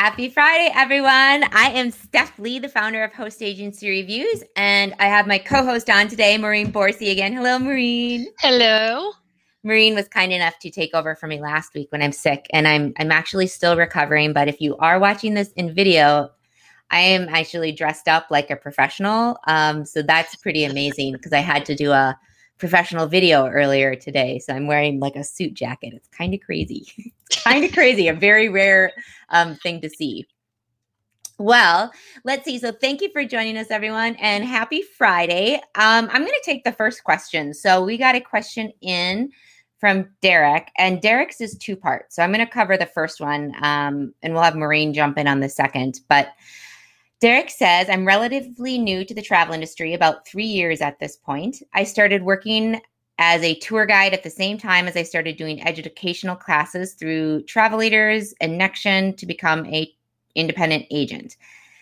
Happy Friday, everyone. I am Steph Lee, the founder of Host Agency Reviews, and I have my co host on today, Maureen Borsey, again. Hello, Maureen. Hello. Maureen was kind enough to take over for me last week when I'm sick, and I'm I'm actually still recovering. But if you are watching this in video, I am actually dressed up like a professional. Um, so that's pretty amazing because I had to do a professional video earlier today. So I'm wearing like a suit jacket. It's kind of crazy. kind of crazy. A very rare um, thing to see. Well, let's see. So, thank you for joining us, everyone, and happy Friday. Um, I'm going to take the first question. So, we got a question in from Derek, and Derek's is two parts. So, I'm going to cover the first one, um, and we'll have Maureen jump in on the second. But Derek says, I'm relatively new to the travel industry, about three years at this point. I started working as a tour guide at the same time as I started doing educational classes through Travel Leaders and Nexion to become a independent agent.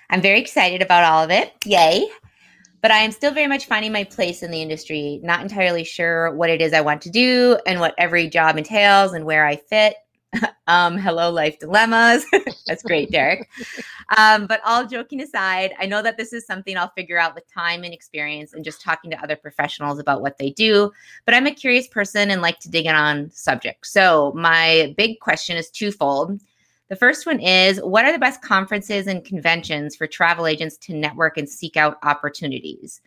I'm very excited about all of it. Yay. But I am still very much finding my place in the industry, not entirely sure what it is I want to do and what every job entails and where I fit. um, hello, life dilemmas. That's great, Derek. Um, but all joking aside, I know that this is something I'll figure out with time and experience and just talking to other professionals about what they do. But I'm a curious person and like to dig in on subjects. So my big question is twofold. The first one is What are the best conferences and conventions for travel agents to network and seek out opportunities?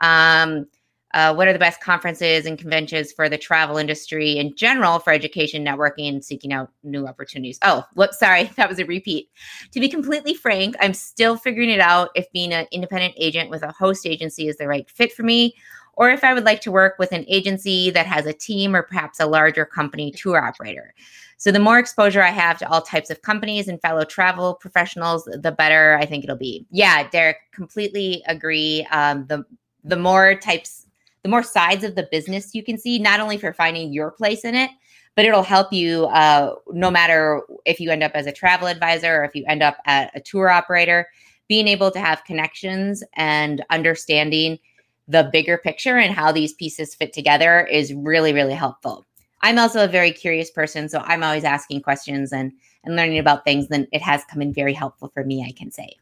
Um, uh, what are the best conferences and conventions for the travel industry in general for education, networking, and seeking out new opportunities? Oh, whoops, sorry, that was a repeat. To be completely frank, I'm still figuring it out if being an independent agent with a host agency is the right fit for me, or if I would like to work with an agency that has a team or perhaps a larger company tour operator. So, the more exposure I have to all types of companies and fellow travel professionals, the better I think it'll be. Yeah, Derek, completely agree. Um, the the more types the more sides of the business you can see, not only for finding your place in it, but it'll help you uh, no matter if you end up as a travel advisor or if you end up at a tour operator, being able to have connections and understanding the bigger picture and how these pieces fit together is really, really helpful. I'm also a very curious person, so I'm always asking questions and and learning about things. Then it has come in very helpful for me, I can say.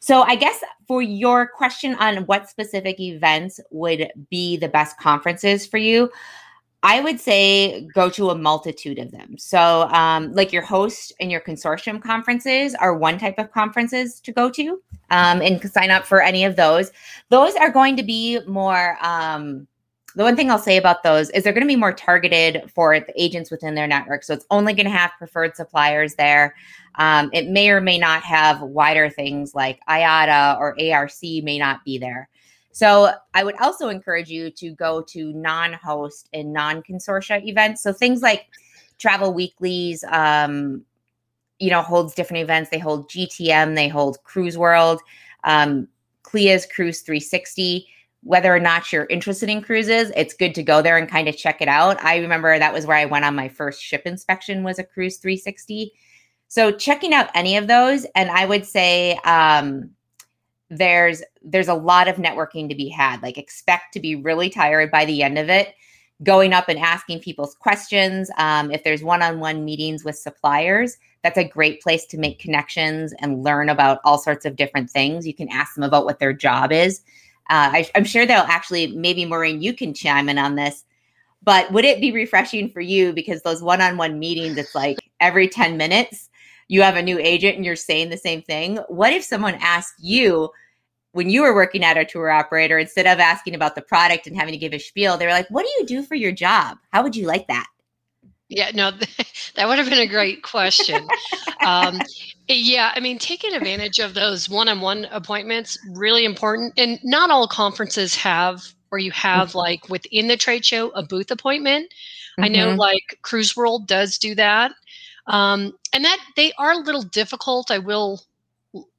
So, I guess for your question on what specific events would be the best conferences for you, I would say go to a multitude of them. So, um, like your host and your consortium conferences are one type of conferences to go to um, and sign up for any of those. Those are going to be more. Um, the one thing I'll say about those is they're going to be more targeted for the agents within their network. So it's only going to have preferred suppliers there. Um, it may or may not have wider things like IATA or ARC may not be there. So I would also encourage you to go to non-host and non-consortia events. So things like Travel Weeklies, um, you know, holds different events. They hold GTM, they hold Cruise World, um, CLIA's Cruise 360 whether or not you're interested in cruises, it's good to go there and kind of check it out. I remember that was where I went on my first ship inspection was a cruise 360. So checking out any of those, and I would say um, there's there's a lot of networking to be had. Like expect to be really tired by the end of it. Going up and asking people's questions. Um, if there's one-on-one meetings with suppliers, that's a great place to make connections and learn about all sorts of different things. You can ask them about what their job is. Uh, I, I'm sure they'll actually, maybe Maureen, you can chime in on this. But would it be refreshing for you because those one on one meetings, it's like every 10 minutes, you have a new agent and you're saying the same thing. What if someone asked you when you were working at a tour operator, instead of asking about the product and having to give a spiel, they were like, What do you do for your job? How would you like that? Yeah, no, that would have been a great question. um, yeah, I mean, taking advantage of those one-on-one appointments really important, and not all conferences have, or you have mm-hmm. like within the trade show a booth appointment. Mm-hmm. I know, mm-hmm. like Cruise World does do that, um, and that they are a little difficult. I will,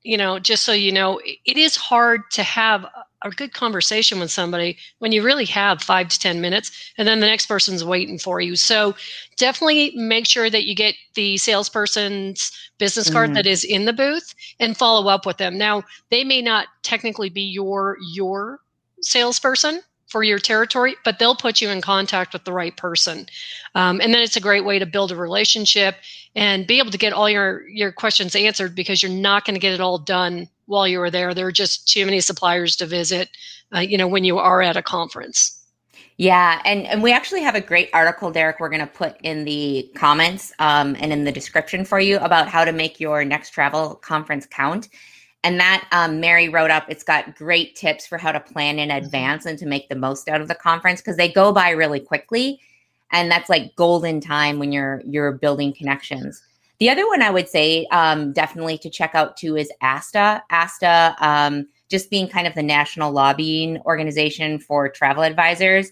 you know, just so you know, it is hard to have a good conversation with somebody when you really have five to 10 minutes and then the next person's waiting for you. So definitely make sure that you get the salesperson's business card mm-hmm. that is in the booth and follow up with them. Now, they may not technically be your, your salesperson, for your territory, but they'll put you in contact with the right person. Um, and then it's a great way to build a relationship and be able to get all your, your questions answered because you're not going to get it all done while you were there. There are just too many suppliers to visit, uh, you know, when you are at a conference. Yeah, and, and we actually have a great article, Derek, we're going to put in the comments um, and in the description for you about how to make your next travel conference count. And that um, Mary wrote up, it's got great tips for how to plan in mm-hmm. advance and to make the most out of the conference because they go by really quickly. And that's like golden time when you're you're building connections. The other one I would say um, definitely to check out too is ASTA. ASTA, um, just being kind of the national lobbying organization for travel advisors,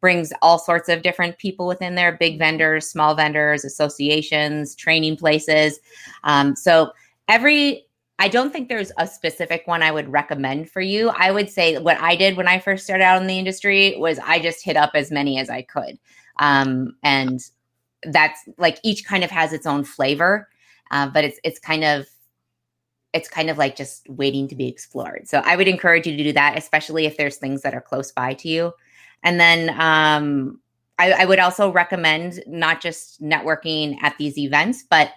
brings all sorts of different people within there big vendors, small vendors, associations, training places. Um, so every I don't think there's a specific one I would recommend for you. I would say what I did when I first started out in the industry was I just hit up as many as I could. Um, and that's like each kind of has its own flavor, uh, but it's it's kind of it's kind of like just waiting to be explored. So I would encourage you to do that, especially if there's things that are close by to you. And then um, I, I would also recommend not just networking at these events, but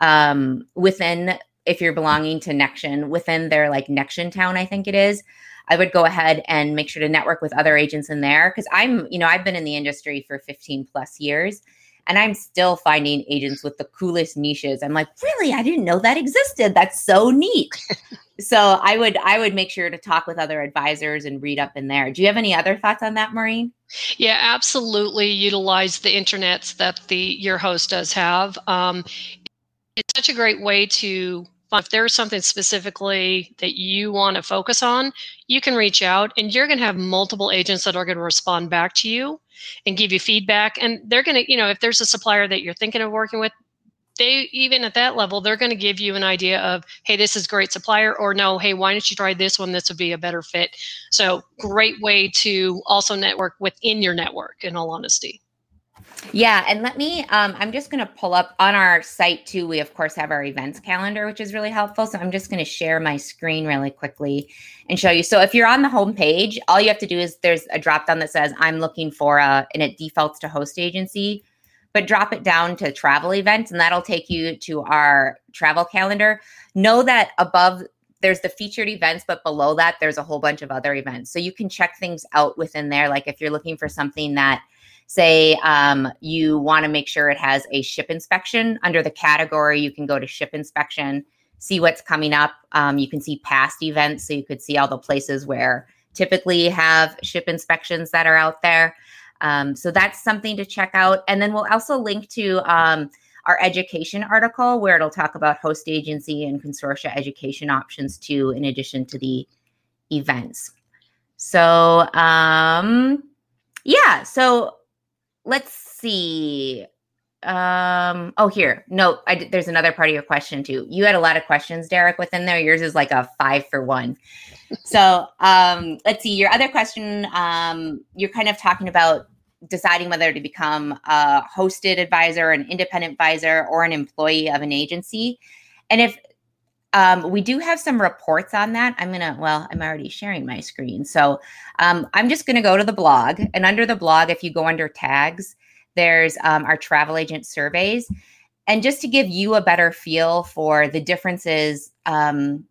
um, within if you're belonging to Nexion within their like Nexion town, I think it is, I would go ahead and make sure to network with other agents in there because I'm, you know, I've been in the industry for 15 plus years and I'm still finding agents with the coolest niches. I'm like, really? I didn't know that existed. That's so neat. so I would I would make sure to talk with other advisors and read up in there. Do you have any other thoughts on that, Maureen? Yeah, absolutely. Utilize the intranets that the your host does have. Um, it's such a great way to if there's something specifically that you want to focus on, you can reach out and you're going to have multiple agents that are going to respond back to you and give you feedback. And they're going to, you know, if there's a supplier that you're thinking of working with, they even at that level, they're going to give you an idea of, hey, this is great supplier, or no, hey, why don't you try this one? This would be a better fit. So, great way to also network within your network, in all honesty. Yeah, and let me um I'm just going to pull up on our site too. We of course have our events calendar which is really helpful. So I'm just going to share my screen really quickly and show you. So if you're on the home page, all you have to do is there's a drop down that says I'm looking for a and it defaults to host agency, but drop it down to travel events and that'll take you to our travel calendar. Know that above there's the featured events, but below that there's a whole bunch of other events. So you can check things out within there like if you're looking for something that say um, you want to make sure it has a ship inspection. Under the category you can go to ship inspection see what's coming up. Um, you can see past events so you could see all the places where typically have ship inspections that are out there. Um, so that's something to check out. And then we'll also link to um, our education article where it'll talk about host agency and consortia education options too in addition to the events. So um yeah so let's see. Um, oh, here. No, I, there's another part of your question too. You had a lot of questions, Derek, within there. Yours is like a five for one. so um, let's see. Your other question, um, you're kind of talking about deciding whether to become a hosted advisor, an independent advisor, or an employee of an agency. And if um, we do have some reports on that. I'm gonna, well, I'm already sharing my screen. So um, I'm just gonna go to the blog. And under the blog, if you go under tags, there's um, our travel agent surveys. And just to give you a better feel for the differences, um,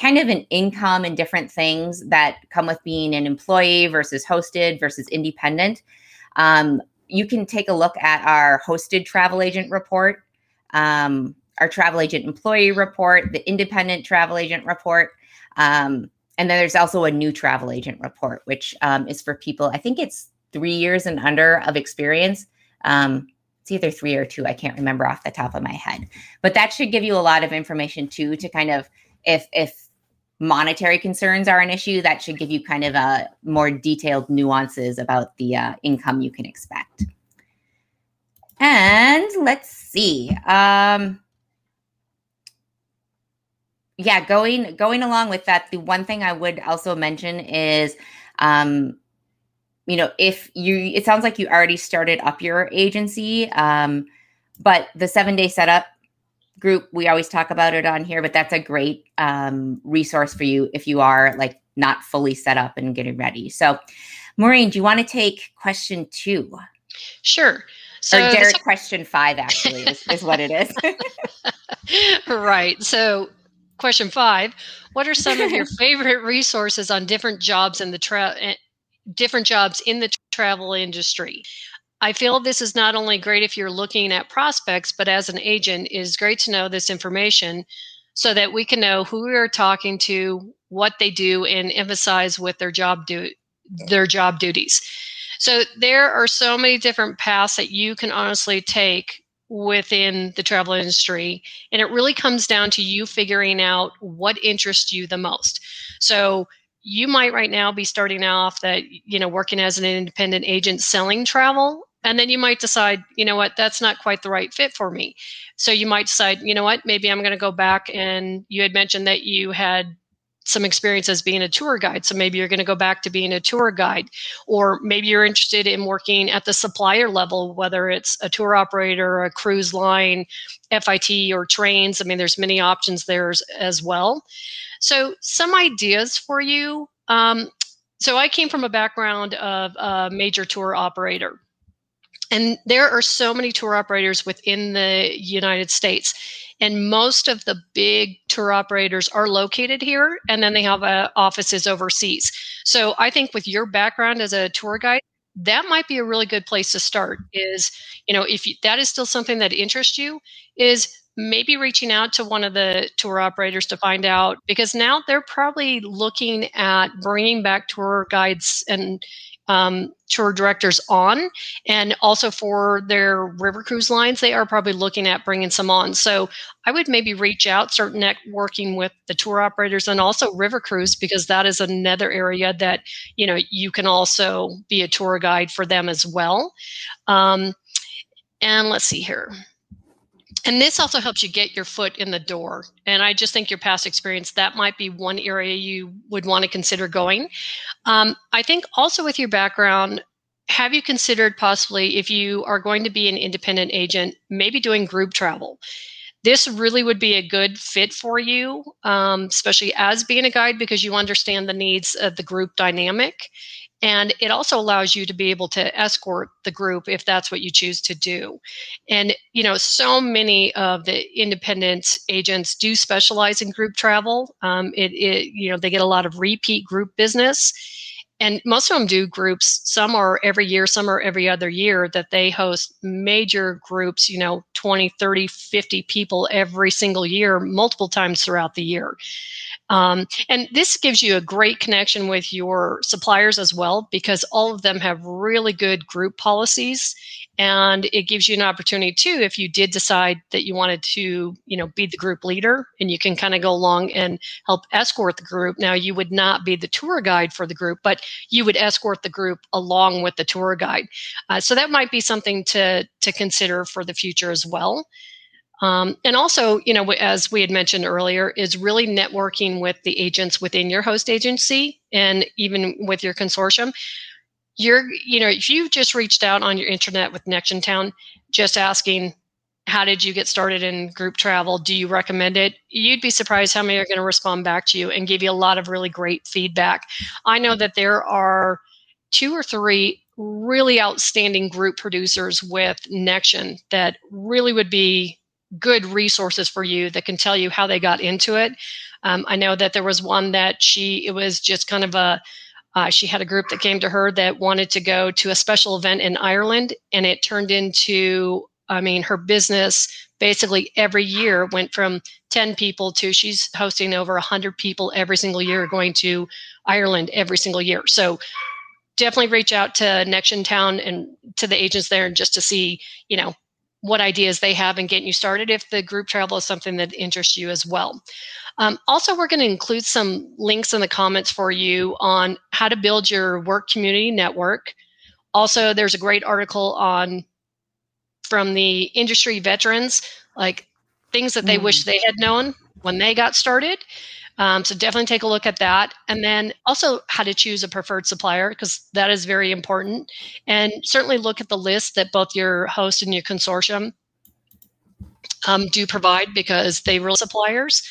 kind of an income and different things that come with being an employee versus hosted versus independent, um, you can take a look at our hosted travel agent report. Um, our travel agent employee report, the independent travel agent report. Um, and then there's also a new travel agent report, which um, is for people, I think it's three years and under of experience. Um, it's either three or two. I can't remember off the top of my head. But that should give you a lot of information too to kind of, if, if, monetary concerns are an issue that should give you kind of a more detailed nuances about the uh, income you can expect and let's see um yeah, going going along with that, the one thing I would also mention is um you know, if you it sounds like you already started up your agency um but the 7-day setup group we always talk about it on here, but that's a great um resource for you if you are like not fully set up and getting ready. So Maureen, do you want to take question two? Sure. So or Derek, question five actually is, is what it is. right. So question five: What are some of your favorite resources on different jobs in the tra- eh, different jobs in the travel industry? I feel this is not only great if you're looking at prospects, but as an agent, it is great to know this information so that we can know who we are talking to, what they do, and emphasize with their job do their job duties. So there are so many different paths that you can honestly take within the travel industry and it really comes down to you figuring out what interests you the most so you might right now be starting off that you know working as an independent agent selling travel and then you might decide, you know what, that's not quite the right fit for me. So you might decide, you know what, maybe I'm going to go back. And you had mentioned that you had some experience as being a tour guide. So maybe you're going to go back to being a tour guide, or maybe you're interested in working at the supplier level, whether it's a tour operator, a cruise line, FIT, or trains. I mean, there's many options there as well. So some ideas for you. Um, so I came from a background of a major tour operator. And there are so many tour operators within the United States. And most of the big tour operators are located here, and then they have uh, offices overseas. So I think with your background as a tour guide, that might be a really good place to start. Is you know if you, that is still something that interests you, is maybe reaching out to one of the tour operators to find out because now they're probably looking at bringing back tour guides and um, tour directors on. And also for their river cruise lines, they are probably looking at bringing some on. So I would maybe reach out, start networking with the tour operators and also river cruise because that is another area that, you know, you can also be a tour guide for them as well. Um, and let's see here. And this also helps you get your foot in the door. And I just think your past experience, that might be one area you would want to consider going. Um, I think also with your background, have you considered possibly if you are going to be an independent agent, maybe doing group travel? This really would be a good fit for you, um, especially as being a guide because you understand the needs of the group dynamic and it also allows you to be able to escort the group if that's what you choose to do. And, you know, so many of the independent agents do specialize in group travel. Um, it, it, you know, they get a lot of repeat group business. And most of them do groups. Some are every year, some are every other year that they host major groups, you know, 20, 30, 50 people every single year, multiple times throughout the year. Um, and this gives you a great connection with your suppliers as well, because all of them have really good group policies. And it gives you an opportunity too, if you did decide that you wanted to, you know, be the group leader and you can kind of go along and help escort the group. Now you would not be the tour guide for the group, but you would escort the group along with the tour guide. Uh, so that might be something to, to consider for the future as well. Um, and also, you know, as we had mentioned earlier, is really networking with the agents within your host agency and even with your consortium. You're, you know, if you've just reached out on your intranet with Nexion Town, just asking, how did you get started in group travel? Do you recommend it? You'd be surprised how many are going to respond back to you and give you a lot of really great feedback. I know that there are two or three really outstanding group producers with Nexion that really would be good resources for you that can tell you how they got into it. Um, I know that there was one that she, it was just kind of a, uh, she had a group that came to her that wanted to go to a special event in Ireland, and it turned into, I mean, her business basically every year went from 10 people to she's hosting over 100 people every single year going to Ireland every single year. So definitely reach out to Nexion Town and to the agents there and just to see, you know, what ideas they have and getting you started if the group travel is something that interests you as well. Um, also, we're going to include some links in the comments for you on how to build your work community network. Also, there's a great article on from the industry veterans, like things that they mm. wish they had known when they got started. Um, so definitely take a look at that. And then also how to choose a preferred supplier, because that is very important. And certainly look at the list that both your host and your consortium um, do provide because they real suppliers.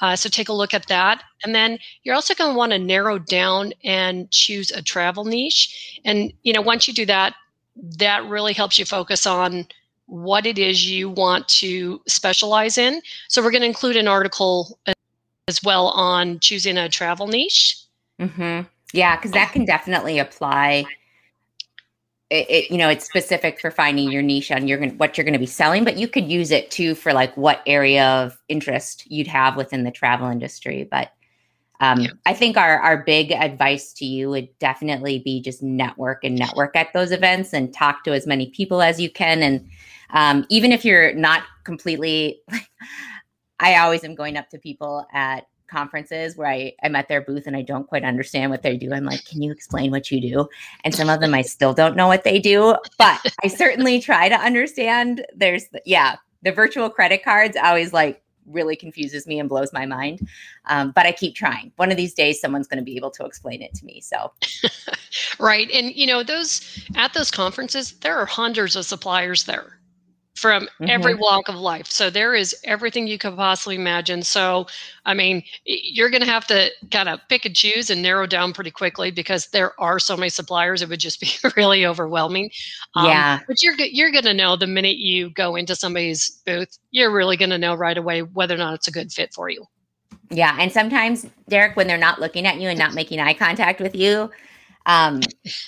Uh, so take a look at that. And then you're also going to want to narrow down and choose a travel niche. And, you know, once you do that, that really helps you focus on what it is you want to specialize in. So we're going to include an article as well on choosing a travel niche. Mm-hmm. Yeah, because that can definitely apply. It, it, you know it's specific for finding your niche on your what you're going to be selling, but you could use it too for like what area of interest you'd have within the travel industry. But um, yeah. I think our our big advice to you would definitely be just network and network at those events and talk to as many people as you can. And um, even if you're not completely, I always am going up to people at conferences where I, I'm at their booth and I don't quite understand what they do. I'm like, can you explain what you do? And some of them I still don't know what they do, but I certainly try to understand. There's, yeah, the virtual credit cards always like really confuses me and blows my mind. Um, but I keep trying. One of these days, someone's going to be able to explain it to me. So, right. And, you know, those at those conferences, there are hundreds of suppliers there from mm-hmm. every walk of life. So there is everything you could possibly imagine. So, I mean, you're going to have to kind of pick and choose and narrow down pretty quickly because there are so many suppliers. It would just be really overwhelming. Um, yeah. But you're you're going to know the minute you go into somebody's booth, you're really going to know right away whether or not it's a good fit for you. Yeah, and sometimes Derek, when they're not looking at you and not making eye contact with you, um,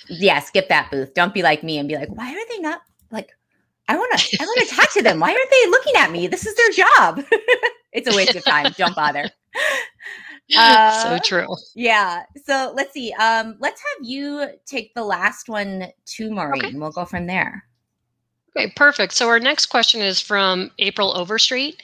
yeah, skip that booth. Don't be like me and be like, why are they not like I want to I want to talk to them. Why aren't they looking at me? This is their job. it's a waste of time. Don't bother. Uh, so true. Yeah. So let's see. Um, let's have you take the last one to Maureen. Okay. We'll go from there. Okay, perfect. So our next question is from April Overstreet.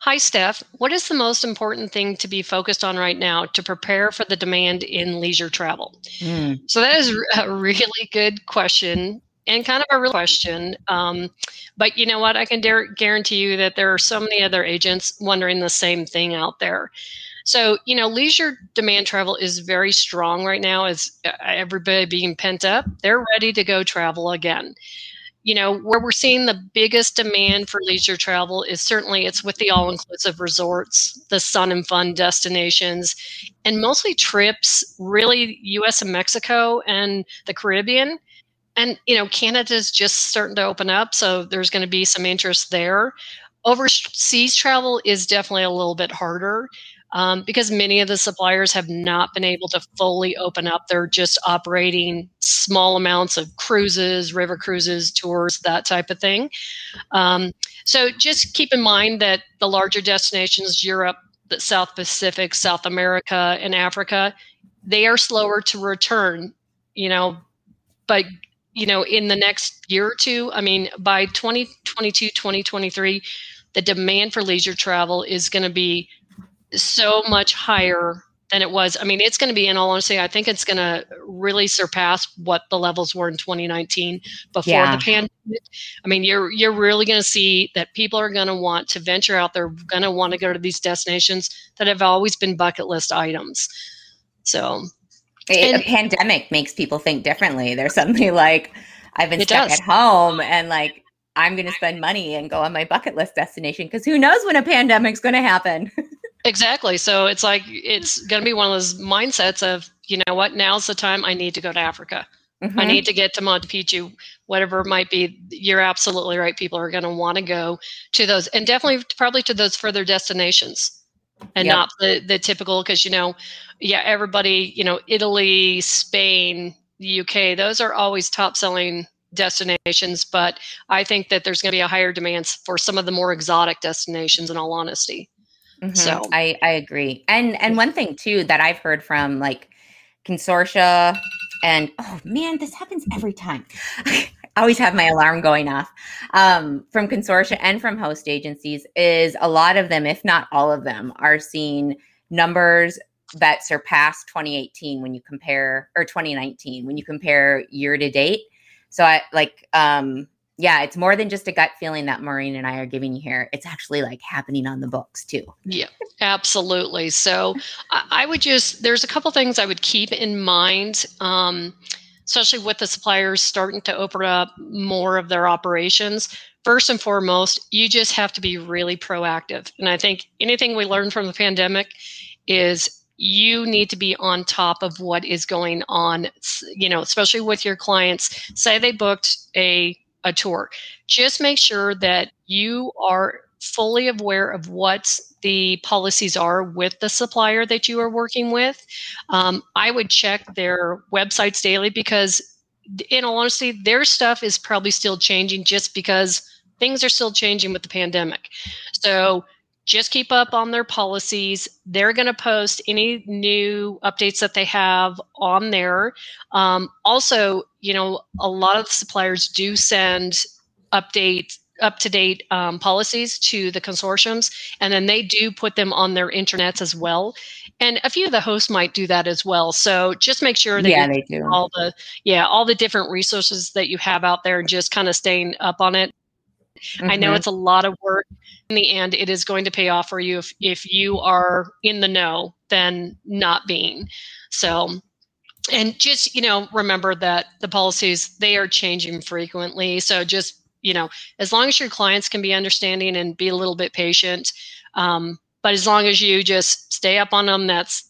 Hi, Steph. What is the most important thing to be focused on right now to prepare for the demand in leisure travel? Mm. So that is a really good question and kind of a real question. Um, but you know what? I can dare, guarantee you that there are so many other agents wondering the same thing out there. So, you know, leisure demand travel is very strong right now as uh, everybody being pent up. They're ready to go travel again. You know, where we're seeing the biggest demand for leisure travel is certainly it's with the all-inclusive resorts, the sun and fun destinations, and mostly trips really US and Mexico and the Caribbean and you know canada's just starting to open up so there's going to be some interest there. Overseas travel is definitely a little bit harder um, because many of the suppliers have not been able to fully open up. They're just operating small amounts of cruises river cruises tours that type of thing. Um, so just keep in mind that the larger destinations europe the south pacific south america and africa they are slower to return you know but you know, in the next year or two, I mean, by 2022, 2023, the demand for leisure travel is going to be so much higher than it was. I mean, it's going to be, in all honesty, I think it's going to really surpass what the levels were in 2019 before yeah. the pandemic. I mean, you're you're really going to see that people are going to want to venture out. They're going to want to go to these destinations that have always been bucket list items. So it, and, a pandemic makes people think differently. They're suddenly like, I've been stuck does. at home and like I'm going to spend money and go on my bucket list destination because who knows when a pandemic's going to happen. exactly. So it's like it's going to be one of those mindsets of, you know what, now's the time I need to go to Africa. Mm-hmm. I need to get to Machu Picchu, whatever it might be. You're absolutely right. People are going to want to go to those and definitely probably to those further destinations and yep. not the, the typical because you know yeah everybody you know italy spain the uk those are always top selling destinations but i think that there's going to be a higher demand for some of the more exotic destinations in all honesty mm-hmm. so i i agree and and one thing too that i've heard from like consortia and oh man this happens every time always have my alarm going off um, from consortia and from host agencies is a lot of them if not all of them are seeing numbers that surpass 2018 when you compare or 2019 when you compare year to date. So i like um yeah it's more than just a gut feeling that maureen and i are giving you here. It's actually like happening on the books too. Yeah absolutely. So I, I would just there's a couple things i would keep in mind. Um especially with the suppliers starting to open up more of their operations. first and foremost, you just have to be really proactive. And I think anything we learned from the pandemic is you need to be on top of what is going on, you know, especially with your clients. Say they booked a, a tour. Just make sure that you are fully aware of what the policies are with the supplier that you are working with. Um, I would check their websites daily because, in all honesty, their stuff is probably still changing just because things are still changing with the pandemic. So just keep up on their policies. They're going to post any new updates that they have on there. Um, also, you know, a lot of suppliers do send update up to date um, policies to the consortiums, and then they do put them on their intranets as well. And a few of the hosts might do that as well. So just make sure that yeah, they do all the yeah all the different resources that you have out there, and just kind of staying up on it. Mm-hmm. I know mm-hmm. it's a lot of work. In the end, it is going to pay off for you if if you are in the know than not being. So and just you know remember that the policies they are changing frequently so just you know as long as your clients can be understanding and be a little bit patient um, but as long as you just stay up on them that's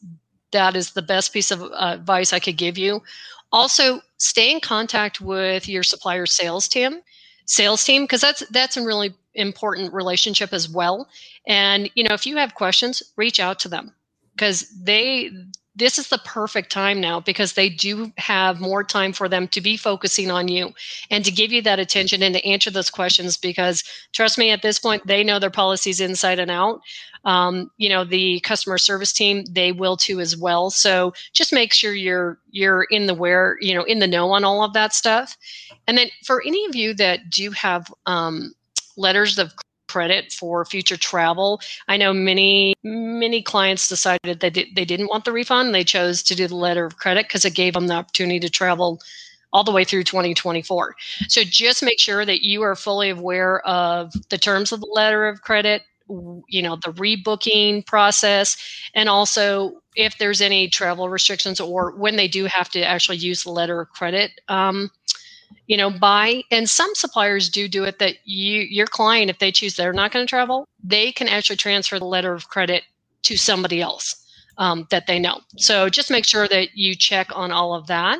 that is the best piece of uh, advice i could give you. Also stay in contact with your supplier sales team sales team because that's that's a really important relationship as well. And you know if you have questions reach out to them because they this is the perfect time now because they do have more time for them to be focusing on you and to give you that attention and to answer those questions because trust me at this point they know their policies inside and out. Um, you know the customer service team they will too as well. So just make sure you're you're in the where you know in the know on all of that stuff. And then for any of you that do have um, letters of credit for future travel. I know many many clients decided that they didn't want the refund. They chose to do the letter of credit because it gave them the opportunity to travel all the way through 2024. So just make sure that you are fully aware of the terms of the letter of credit, you know, the rebooking process, and also if there's any travel restrictions or when they do have to actually use the letter of credit. Um, you know buy and some suppliers do do it that you your client if they choose they're not going to travel they can actually transfer the letter of credit to somebody else um, that they know. So just make sure that you check on all of that.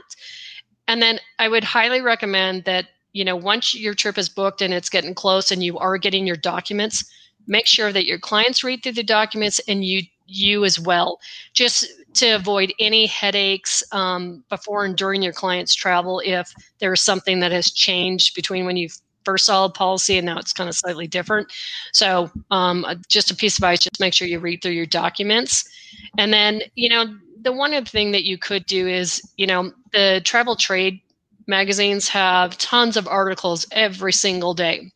And then i would highly recommend that you know once your trip is booked and it's getting close and you are getting your documents make sure that your clients read through the documents and you you as well. Just to avoid any headaches um, before and during your client's travel if there's something that has changed between when you first saw a policy and now it's kind of slightly different. So um, uh, just a piece of advice, just make sure you read through your documents. And then, you know, the one other thing that you could do is, you know, the travel trade magazines have tons of articles every single day.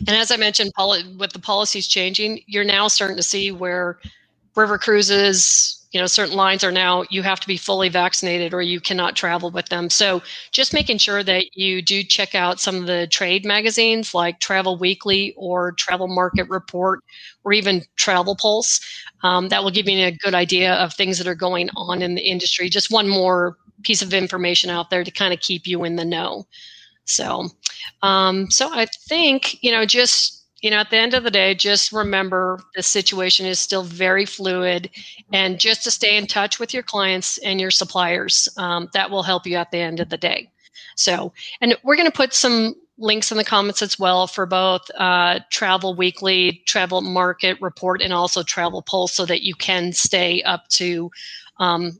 And as I mentioned, with the policies changing, you're now starting to see where river cruises, you know certain lines are now you have to be fully vaccinated or you cannot travel with them. So just making sure that you do check out some of the trade magazines like travel weekly or travel market report or even travel pulse. Um, that will give you a good idea of things that are going on in the industry. Just one more piece of information out there to kind of keep you in the know. So um, so i think you know just you know, at the end of the day, just remember the situation is still very fluid and just to stay in touch with your clients and your suppliers. Um, that will help you at the end of the day. So, and we're going to put some links in the comments as well for both uh, Travel Weekly, Travel Market Report, and also Travel Pulse so that you can stay up to um,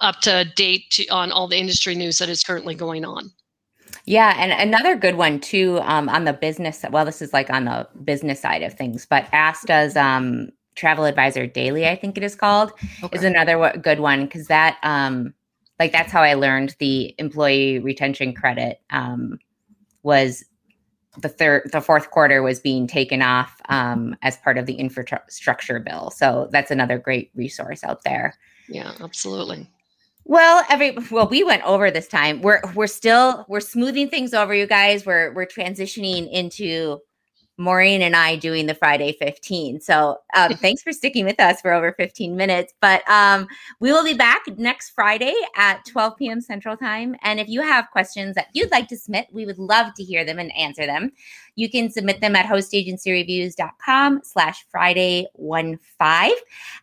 up to date to, on all the industry news that is currently going on. Yeah, and another good one too um, on the business. Well, this is like on the business side of things, but ASTA's um, Travel Advisor Daily, I think it is called, okay. is another w- good one because that, um, like, that's how I learned the employee retention credit um, was the third, the fourth quarter was being taken off um, as part of the infrastructure bill. So that's another great resource out there. Yeah, absolutely. Well, every well, we went over this time. We're we're still we're smoothing things over, you guys. We're we're transitioning into Maureen and I doing the Friday 15. So um, thanks for sticking with us for over 15 minutes. But um, we will be back next Friday at 12 p.m. Central Time. And if you have questions that you'd like to submit, we would love to hear them and answer them. You can submit them at hostagencyreviews.com slash Friday 15.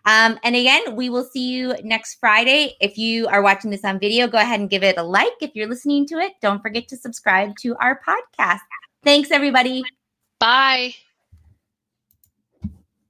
Um, and again, we will see you next Friday. If you are watching this on video, go ahead and give it a like. If you're listening to it, don't forget to subscribe to our podcast. Thanks, everybody. Bye.